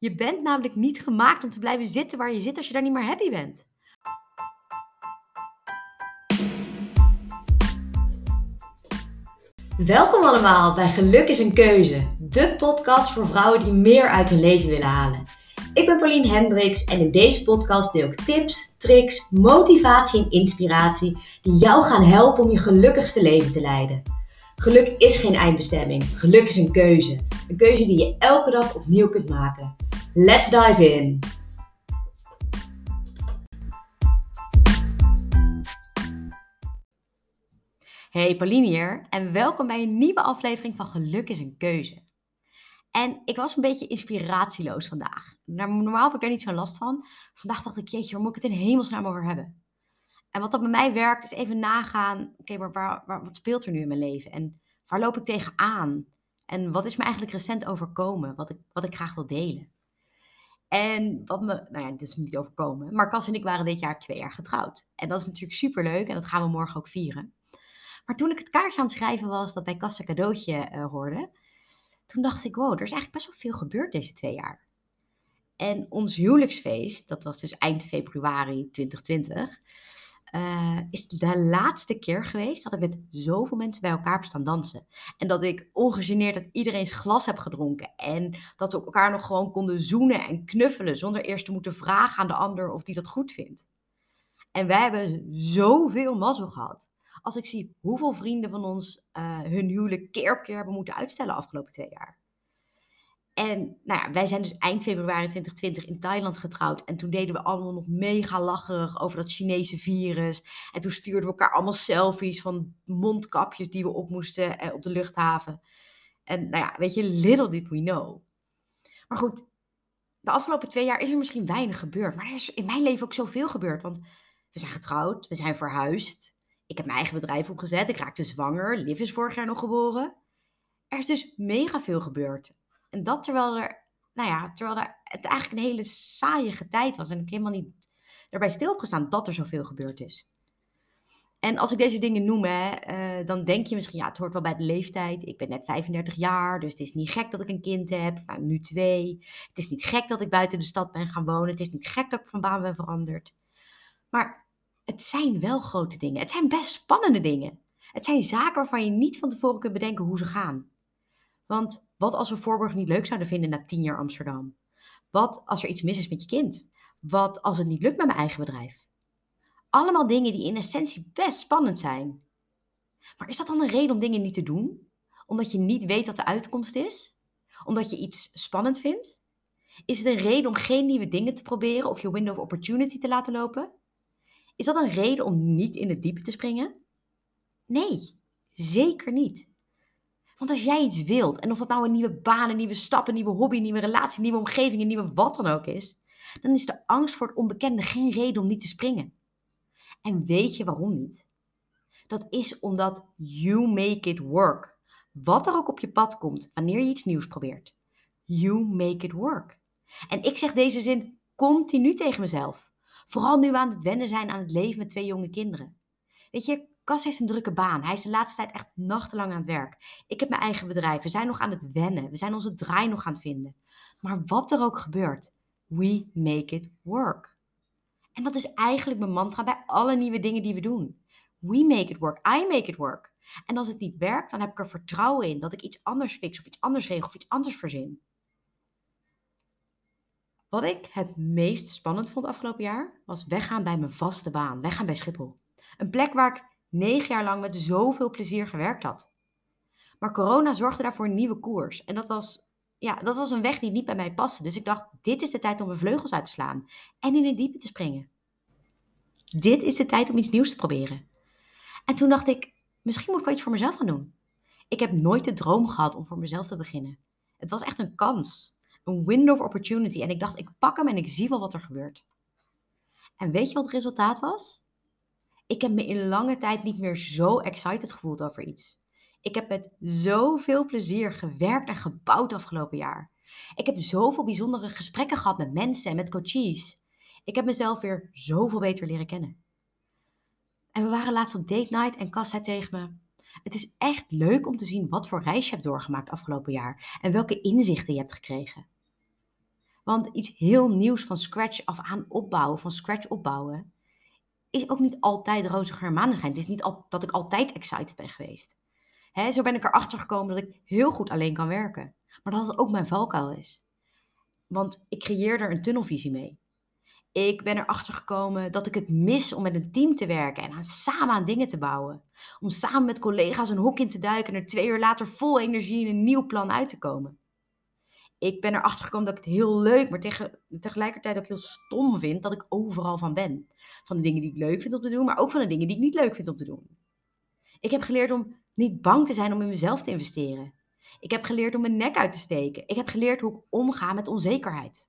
Je bent namelijk niet gemaakt om te blijven zitten waar je zit als je daar niet meer happy bent. Welkom allemaal bij Geluk is een Keuze, de podcast voor vrouwen die meer uit hun leven willen halen. Ik ben Pauline Hendricks en in deze podcast deel ik tips, tricks, motivatie en inspiratie die jou gaan helpen om je gelukkigste leven te leiden. Geluk is geen eindbestemming, geluk is een keuze. Een keuze die je elke dag opnieuw kunt maken. Let's dive in! Hey Pauline hier en welkom bij een nieuwe aflevering van Geluk is een keuze. En ik was een beetje inspiratieloos vandaag. Normaal heb ik daar niet zo last van. Vandaag dacht ik, jeetje, waar moet ik het in hemelsnaam over hebben? En wat dat bij mij werkt, is even nagaan, oké, maar waar, waar, wat speelt er nu in mijn leven? En waar loop ik tegenaan? En wat is me eigenlijk recent overkomen, wat ik, wat ik graag wil delen? En wat me, nou ja, dit is niet overkomen, maar Cas en ik waren dit jaar twee jaar getrouwd. En dat is natuurlijk super leuk en dat gaan we morgen ook vieren. Maar toen ik het kaartje aan het schrijven was dat bij Cas een cadeautje uh, hoorde, toen dacht ik, wow, er is eigenlijk best wel veel gebeurd deze twee jaar. En ons huwelijksfeest, dat was dus eind februari 2020, uh, is de laatste keer geweest dat ik met zoveel mensen bij elkaar heb staan dansen. En dat ik ongegeneerd uit iedereen's glas heb gedronken. En dat we elkaar nog gewoon konden zoenen en knuffelen zonder eerst te moeten vragen aan de ander of die dat goed vindt. En wij hebben zoveel mazzel gehad. Als ik zie hoeveel vrienden van ons uh, hun huwelijk keer op keer hebben moeten uitstellen afgelopen twee jaar. En nou ja, wij zijn dus eind februari 2020 in Thailand getrouwd. En toen deden we allemaal nog mega lacherig over dat Chinese virus. En toen stuurden we elkaar allemaal selfies van mondkapjes die we op moesten eh, op de luchthaven. En nou ja, weet je, little did we know. Maar goed, de afgelopen twee jaar is er misschien weinig gebeurd. Maar er is in mijn leven ook zoveel gebeurd. Want we zijn getrouwd, we zijn verhuisd. Ik heb mijn eigen bedrijf opgezet. Ik raakte zwanger. Liv is vorig jaar nog geboren. Er is dus mega veel gebeurd. En dat terwijl er, nou ja, terwijl er, het eigenlijk een hele saaie tijd was. En ik helemaal niet erbij stil heb gestaan dat er zoveel gebeurd is. En als ik deze dingen noem, hè, uh, dan denk je misschien, ja, het hoort wel bij de leeftijd. Ik ben net 35 jaar, dus het is niet gek dat ik een kind heb. Nou, nu twee. Het is niet gek dat ik buiten de stad ben gaan wonen. Het is niet gek dat ik van baan ben veranderd. Maar het zijn wel grote dingen. Het zijn best spannende dingen. Het zijn zaken waarvan je niet van tevoren kunt bedenken hoe ze gaan. Want wat als we Voorburg niet leuk zouden vinden na tien jaar Amsterdam? Wat als er iets mis is met je kind? Wat als het niet lukt met mijn eigen bedrijf? Allemaal dingen die in essentie best spannend zijn. Maar is dat dan een reden om dingen niet te doen? Omdat je niet weet wat de uitkomst is? Omdat je iets spannend vindt? Is het een reden om geen nieuwe dingen te proberen of je window of opportunity te laten lopen? Is dat een reden om niet in het diepe te springen? Nee, zeker niet. Want als jij iets wilt, en of dat nou een nieuwe baan, een nieuwe stap, een nieuwe hobby, een nieuwe relatie, een nieuwe omgeving, een nieuwe wat dan ook is, dan is de angst voor het onbekende geen reden om niet te springen. En weet je waarom niet? Dat is omdat you make it work. Wat er ook op je pad komt wanneer je iets nieuws probeert. You make it work. En ik zeg deze zin continu tegen mezelf. Vooral nu we aan het wennen zijn aan het leven met twee jonge kinderen. Weet je, Cas heeft een drukke baan. Hij is de laatste tijd echt nachtenlang aan het werk. Ik heb mijn eigen bedrijf. We zijn nog aan het wennen. We zijn onze draai nog aan het vinden. Maar wat er ook gebeurt, we make it work. En dat is eigenlijk mijn mantra bij alle nieuwe dingen die we doen. We make it work. I make it work. En als het niet werkt, dan heb ik er vertrouwen in dat ik iets anders fix of iets anders regel of iets anders verzin. Wat ik het meest spannend vond afgelopen jaar was weggaan bij mijn vaste baan, weggaan bij Schiphol. Een plek waar ik negen jaar lang met zoveel plezier gewerkt had. Maar corona zorgde daarvoor een nieuwe koers. En dat was, ja, dat was een weg die niet bij mij paste. Dus ik dacht, dit is de tijd om mijn vleugels uit te slaan en in het diepe te springen. Dit is de tijd om iets nieuws te proberen. En toen dacht ik, misschien moet ik wel iets voor mezelf gaan doen. Ik heb nooit de droom gehad om voor mezelf te beginnen. Het was echt een kans, een window of opportunity. En ik dacht, ik pak hem en ik zie wel wat er gebeurt. En weet je wat het resultaat was? Ik heb me in lange tijd niet meer zo excited gevoeld over iets. Ik heb met zoveel plezier gewerkt en gebouwd afgelopen jaar. Ik heb zoveel bijzondere gesprekken gehad met mensen en met coaches. Ik heb mezelf weer zoveel beter leren kennen. En we waren laatst op date night en Cas zei tegen me: Het is echt leuk om te zien wat voor reis je hebt doorgemaakt afgelopen jaar en welke inzichten je hebt gekregen. Want iets heel nieuws van scratch af aan opbouwen, van scratch opbouwen, is ook niet altijd roze geur Het is niet al, dat ik altijd excited ben geweest. Hè, zo ben ik erachter gekomen dat ik heel goed alleen kan werken. Maar dat het ook mijn valkuil is. Want ik creëer er een tunnelvisie mee. Ik ben erachter gekomen dat ik het mis om met een team te werken en aan, samen aan dingen te bouwen. Om samen met collega's een hok in te duiken en er twee uur later vol energie in een nieuw plan uit te komen. Ik ben erachter gekomen dat ik het heel leuk, maar tegelijkertijd ook heel stom vind dat ik overal van ben. Van de dingen die ik leuk vind om te doen, maar ook van de dingen die ik niet leuk vind om te doen. Ik heb geleerd om niet bang te zijn om in mezelf te investeren. Ik heb geleerd om mijn nek uit te steken. Ik heb geleerd hoe ik omga met onzekerheid.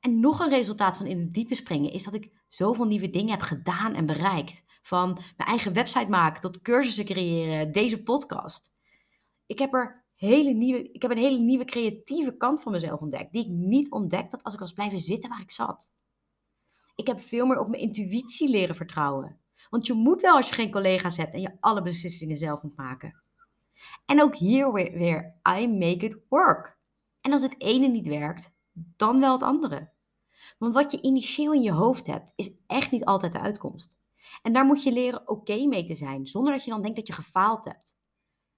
En nog een resultaat van in het diepe springen is dat ik zoveel nieuwe dingen heb gedaan en bereikt. Van mijn eigen website maken tot cursussen creëren, deze podcast. Ik heb er hele nieuwe, ik heb een hele nieuwe creatieve kant van mezelf ontdekt, die ik niet ontdekt had als ik was blijven zitten waar ik zat. Ik heb veel meer op mijn intuïtie leren vertrouwen. Want je moet wel als je geen collega's hebt en je alle beslissingen zelf moet maken. En ook hier weer, weer I make it work. En als het ene niet werkt, dan wel het andere. Want wat je initieel in je hoofd hebt, is echt niet altijd de uitkomst. En daar moet je leren oké mee te zijn, zonder dat je dan denkt dat je gefaald hebt.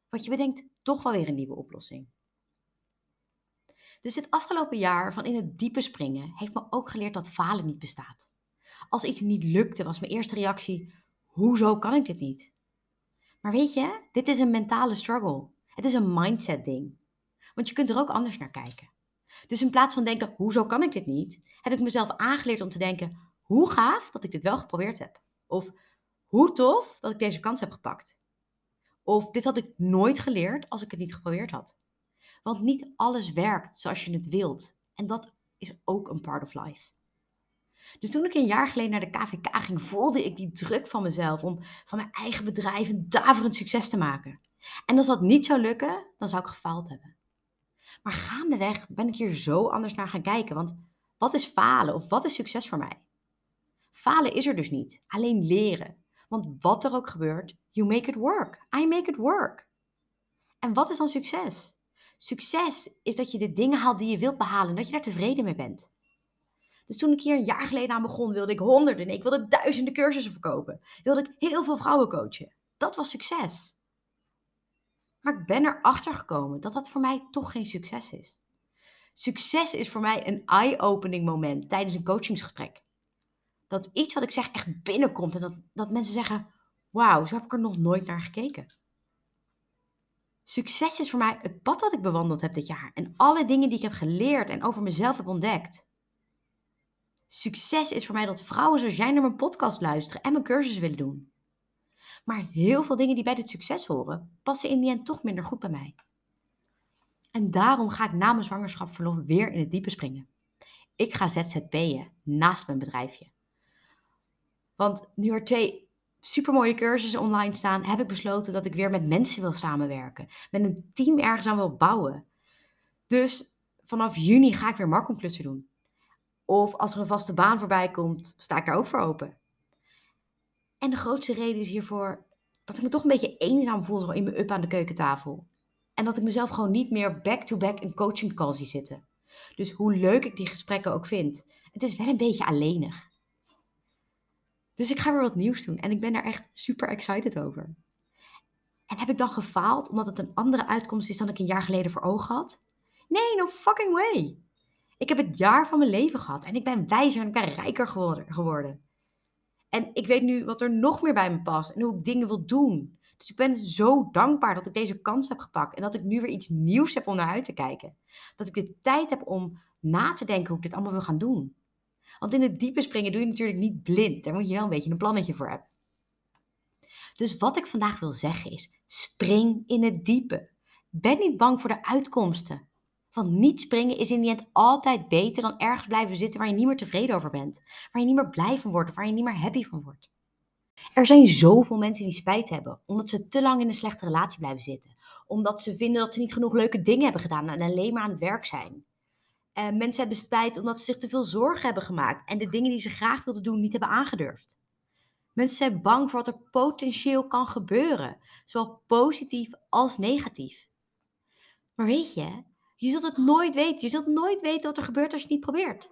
Want je bedenkt toch wel weer een nieuwe oplossing. Dus dit afgelopen jaar van in het diepe springen heeft me ook geleerd dat falen niet bestaat. Als iets niet lukte, was mijn eerste reactie: hoezo kan ik dit niet? Maar weet je, dit is een mentale struggle. Het is een mindset ding. Want je kunt er ook anders naar kijken. Dus in plaats van denken, hoezo kan ik dit niet, heb ik mezelf aangeleerd om te denken, hoe gaaf dat ik dit wel geprobeerd heb. Of hoe tof dat ik deze kans heb gepakt. Of dit had ik nooit geleerd als ik het niet geprobeerd had. Want niet alles werkt zoals je het wilt. En dat is ook een part of life. Dus toen ik een jaar geleden naar de KVK ging, voelde ik die druk van mezelf om van mijn eigen bedrijf een daverend succes te maken. En als dat niet zou lukken, dan zou ik gefaald hebben. Maar gaandeweg ben ik hier zo anders naar gaan kijken. Want wat is falen of wat is succes voor mij? Falen is er dus niet, alleen leren. Want wat er ook gebeurt, you make it work. I make it work. En wat is dan succes? Succes is dat je de dingen haalt die je wilt behalen en dat je daar tevreden mee bent. Dus toen ik hier een jaar geleden aan begon, wilde ik honderden, ik wilde duizenden cursussen verkopen. Wilde ik heel veel vrouwen coachen. Dat was succes. Maar ik ben erachter gekomen dat dat voor mij toch geen succes is. Succes is voor mij een eye-opening moment tijdens een coachingsgesprek. Dat iets wat ik zeg echt binnenkomt en dat, dat mensen zeggen: Wauw, zo heb ik er nog nooit naar gekeken. Succes is voor mij het pad dat ik bewandeld heb dit jaar en alle dingen die ik heb geleerd en over mezelf heb ontdekt. Succes is voor mij dat vrouwen zoals jij naar mijn podcast luisteren en mijn cursus willen doen. Maar heel veel dingen die bij dit succes horen, passen in die end toch minder goed bij mij. En daarom ga ik na mijn zwangerschapsverlof weer in het diepe springen. Ik ga ZZP'en naast mijn bedrijfje. Want nu er twee supermooie cursussen online staan, heb ik besloten dat ik weer met mensen wil samenwerken. Met een team ergens aan wil bouwen. Dus vanaf juni ga ik weer marketingklussen doen. Of als er een vaste baan voorbij komt, sta ik daar ook voor open. En de grootste reden is hiervoor dat ik me toch een beetje eenzaam voel zo in mijn up aan de keukentafel. En dat ik mezelf gewoon niet meer back-to-back een coaching call zie zitten. Dus hoe leuk ik die gesprekken ook vind, het is wel een beetje alleenig. Dus ik ga weer wat nieuws doen en ik ben daar echt super excited over. En heb ik dan gefaald omdat het een andere uitkomst is dan ik een jaar geleden voor ogen had? Nee, no fucking way. Ik heb het jaar van mijn leven gehad en ik ben wijzer en ik ben rijker geworden. En ik weet nu wat er nog meer bij me past en hoe ik dingen wil doen. Dus ik ben zo dankbaar dat ik deze kans heb gepakt en dat ik nu weer iets nieuws heb om naar uit te kijken. Dat ik de tijd heb om na te denken hoe ik dit allemaal wil gaan doen. Want in het diepe springen doe je natuurlijk niet blind. Daar moet je wel een beetje een plannetje voor hebben. Dus wat ik vandaag wil zeggen is: spring in het diepe. Ben niet bang voor de uitkomsten. Want niet springen is in die end altijd beter dan ergens blijven zitten waar je niet meer tevreden over bent. Waar je niet meer blij van wordt of waar je niet meer happy van wordt. Er zijn zoveel mensen die spijt hebben omdat ze te lang in een slechte relatie blijven zitten. Omdat ze vinden dat ze niet genoeg leuke dingen hebben gedaan en alleen maar aan het werk zijn. Uh, mensen hebben spijt omdat ze zich te veel zorgen hebben gemaakt en de dingen die ze graag wilden doen niet hebben aangedurfd. Mensen zijn bang voor wat er potentieel kan gebeuren, zowel positief als negatief. Maar weet je, Je zult het nooit weten. Je zult nooit weten wat er gebeurt als je het niet probeert.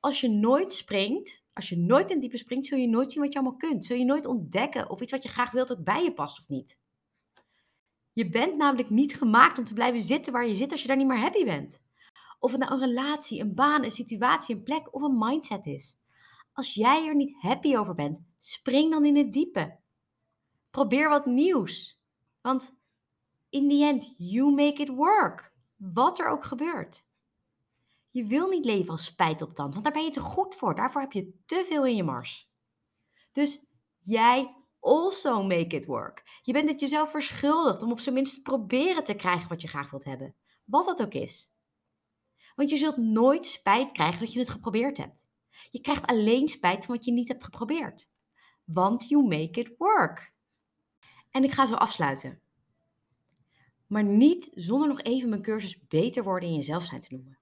Als je nooit springt, als je nooit in diepe springt, zul je nooit zien wat je allemaal kunt. Zul je nooit ontdekken of iets wat je graag wilt ook bij je past of niet. Je bent namelijk niet gemaakt om te blijven zitten waar je zit als je daar niet meer happy bent. Of het nou een relatie, een baan, een situatie, een plek of een mindset is. Als jij er niet happy over bent, spring dan in het diepe. Probeer wat nieuws. Want in the end, you make it work. Wat er ook gebeurt. Je wil niet leven als spijt op tand, want daar ben je te goed voor. Daarvoor heb je te veel in je mars. Dus jij also make it work. Je bent het jezelf verschuldigd om op zijn minst te proberen te krijgen wat je graag wilt hebben. Wat dat ook is. Want je zult nooit spijt krijgen dat je het geprobeerd hebt. Je krijgt alleen spijt van wat je niet hebt geprobeerd. Want you make it work. En ik ga zo afsluiten. Maar niet zonder nog even mijn cursus Beter worden in jezelf zijn te noemen.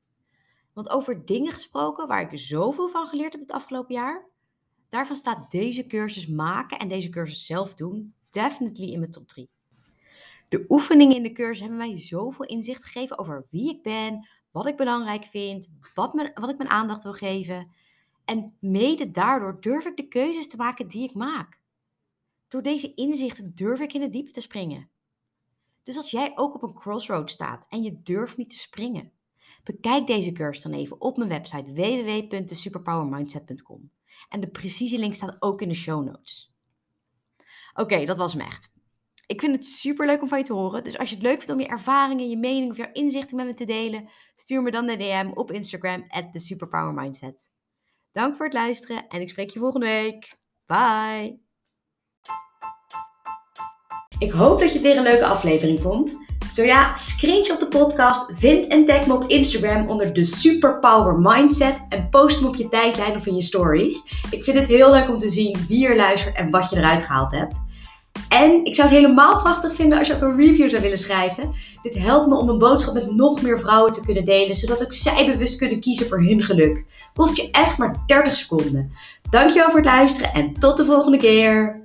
Want over dingen gesproken waar ik zoveel van geleerd heb het afgelopen jaar, daarvan staat deze cursus maken en deze cursus zelf doen definitely in mijn top 3. De oefeningen in de cursus hebben mij zoveel inzicht gegeven over wie ik ben, wat ik belangrijk vind, wat, me, wat ik mijn aandacht wil geven. En mede daardoor durf ik de keuzes te maken die ik maak. Door deze inzichten durf ik in het diepe te springen. Dus als jij ook op een crossroad staat en je durft niet te springen, bekijk deze cursus dan even op mijn website www.superpowermindset.com. En de precieze link staat ook in de show notes. Oké, dat was hem echt. Ik vind het super leuk om van je te horen. Dus als je het leuk vindt om je ervaringen, je mening of jouw inzichten met me te delen, stuur me dan een DM op Instagram at Superpower Mindset. Dank voor het luisteren en ik spreek je volgende week. Bye! Ik hoop dat je het weer een leuke aflevering vond. Zo ja, screenshot de podcast, vind en tag me op Instagram onder de Superpower Mindset en post me op je tijdlijn of in je stories. Ik vind het heel leuk om te zien wie er luistert en wat je eruit gehaald hebt. En ik zou het helemaal prachtig vinden als je ook een review zou willen schrijven. Dit helpt me om een boodschap met nog meer vrouwen te kunnen delen, zodat ook zij bewust kunnen kiezen voor hun geluk. Kost je echt maar 30 seconden. Dankjewel voor het luisteren en tot de volgende keer.